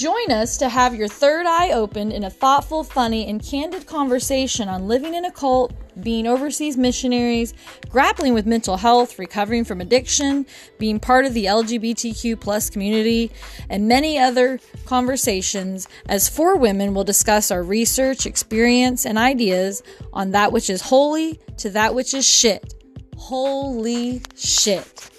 Join us to have your third eye opened in a thoughtful, funny, and candid conversation on living in a cult, being overseas missionaries, grappling with mental health, recovering from addiction, being part of the LGBTQ plus community, and many other conversations as four women will discuss our research, experience, and ideas on that which is holy to that which is shit. Holy shit.